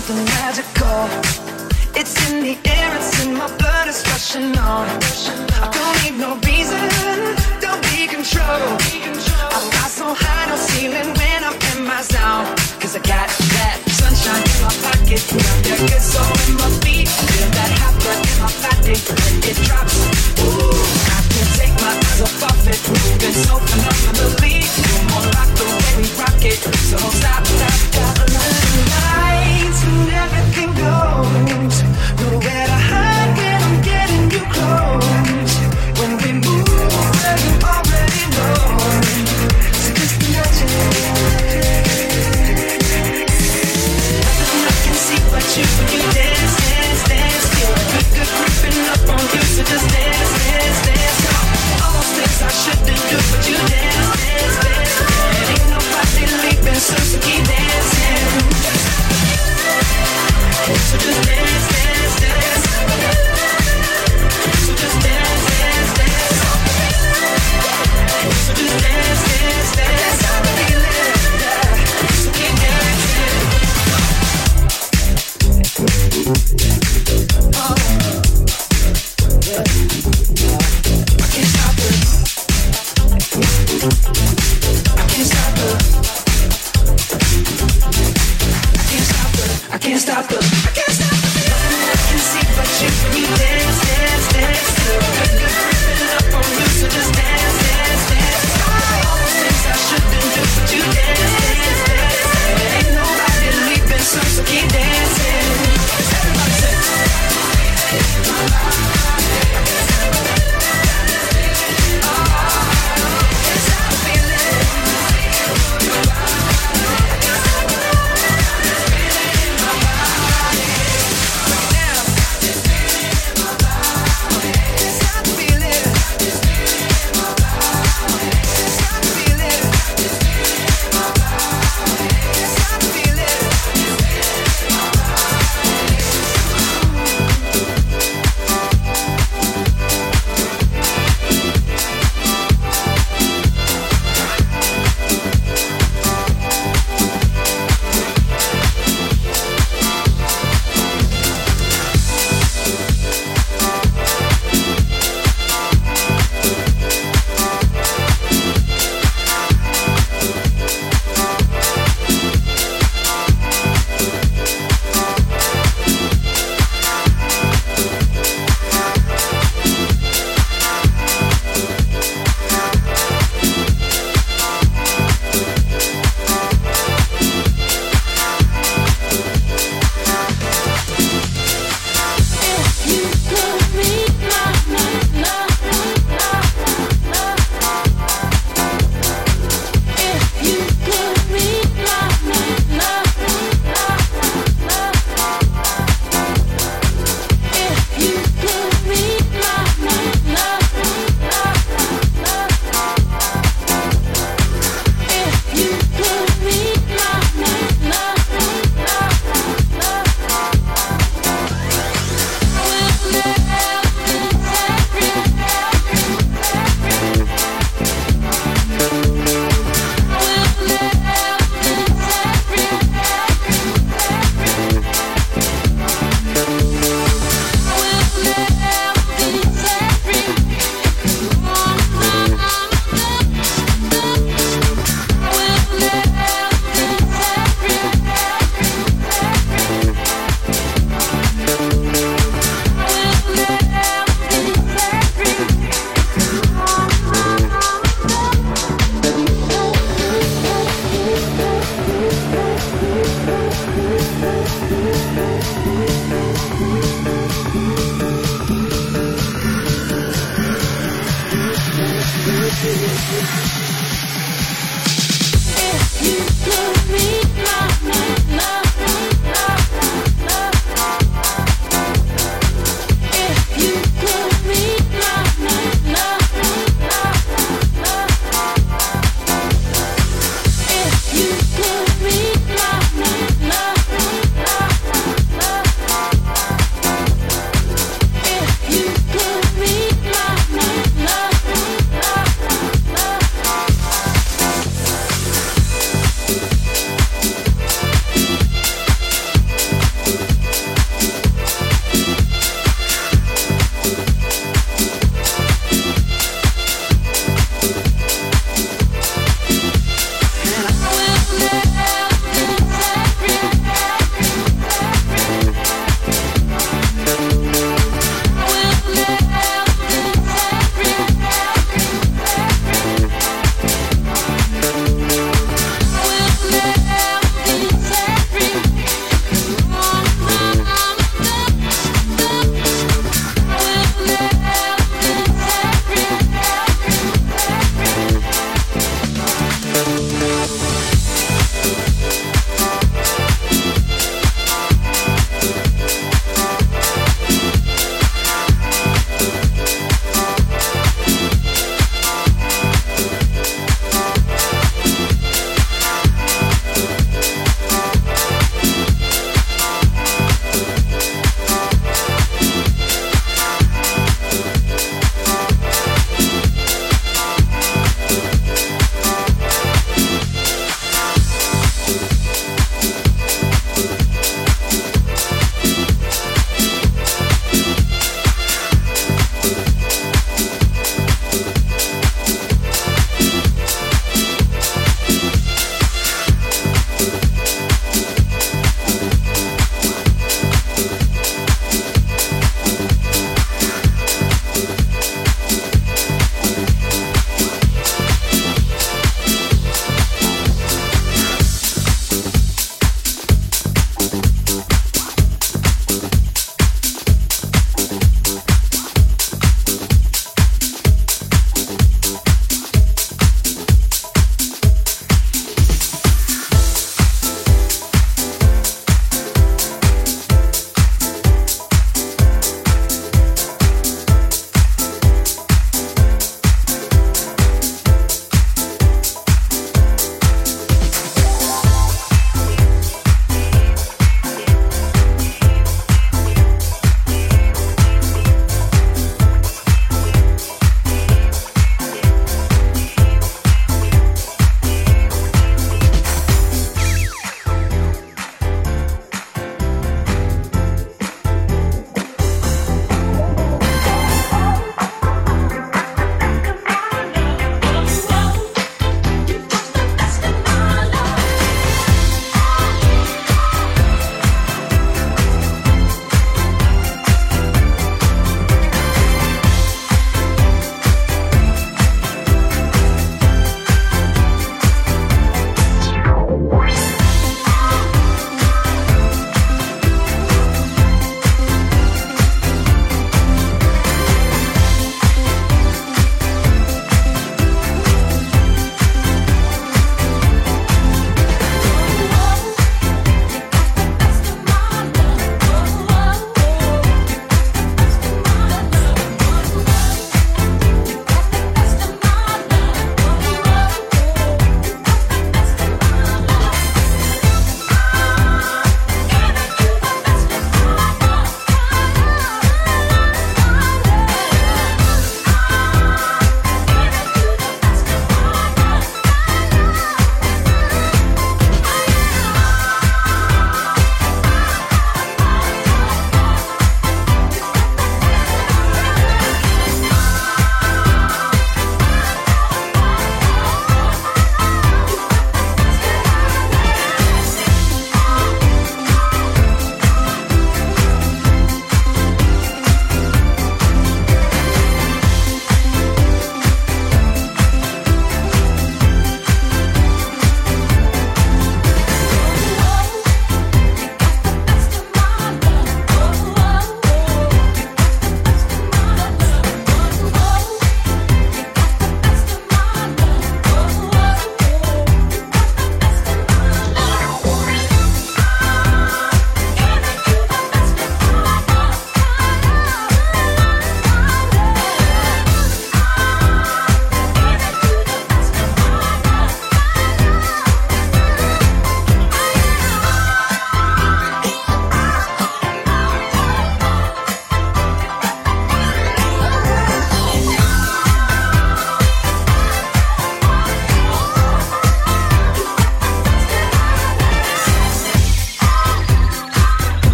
something magical. It's in the air, it's in my blood, it's rushing on. I don't need no reason, don't be control. I fly so high, no ceiling when I'm in my zone. Cause I got that sunshine in my pocket, got that good soul in my feet. Feel that hot blood in my body when it drops. Ooh, I can't take my eyes off of it, moving so phenomenally. You're more rock the way we rock it, so stop, stop, stop, stop.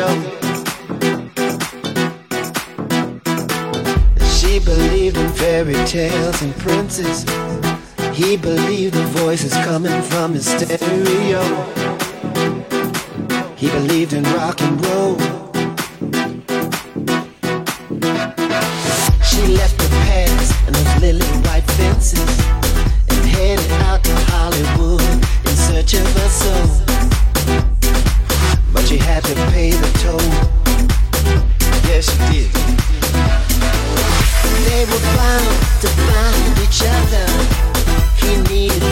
yo. She believed in fairy tales and princes. He believed the voices coming from his stereo. He believed in rock and roll. She left the past and those lily white fences and headed out to Hollywood in search of a soul. He needed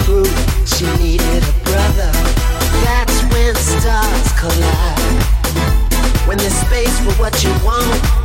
she needed a brother. That's when stars collide. When space for what you want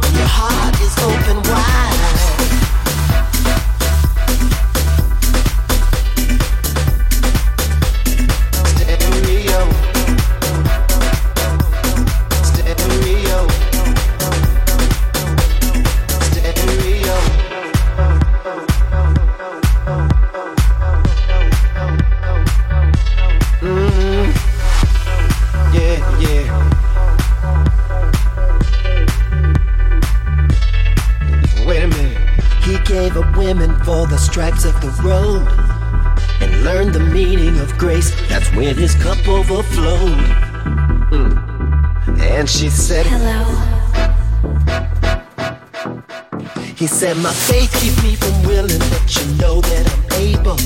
That my faith keep me from willing but you know that I'm able.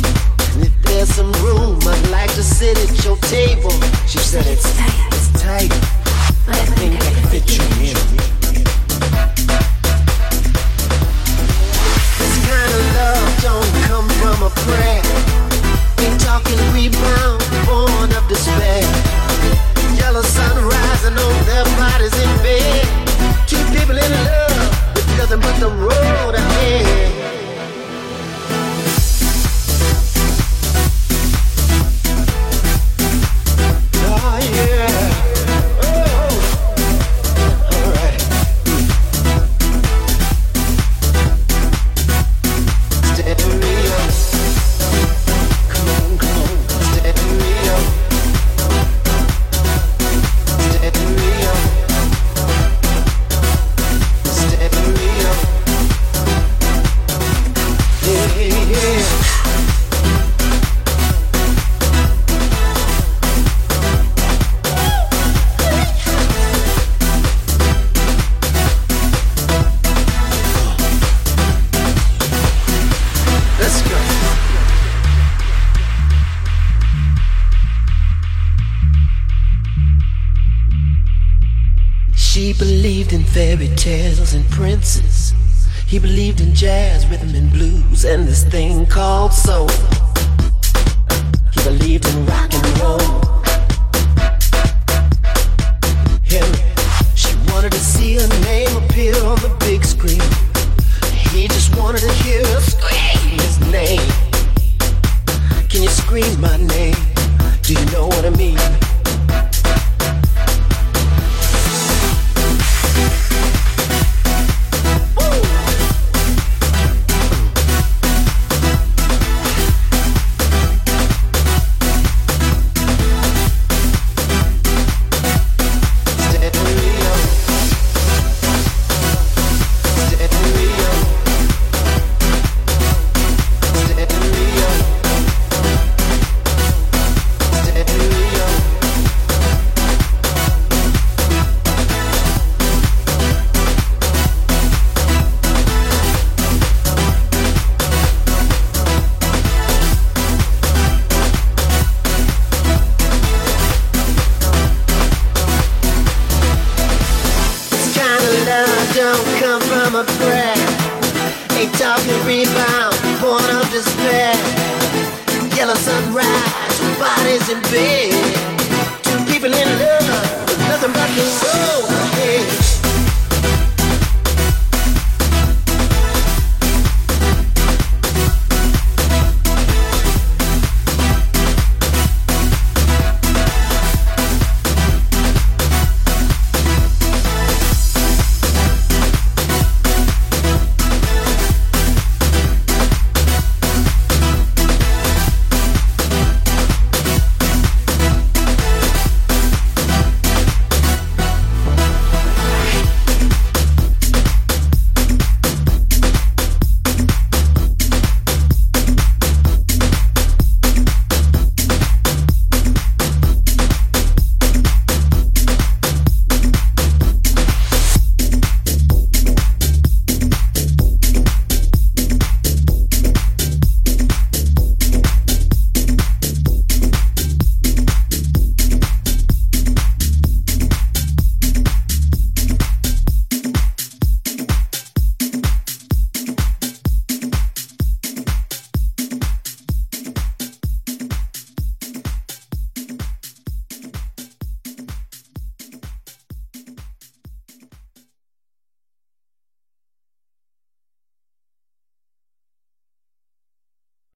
And if there's some room, I'd like to sit at your table. She said it's time.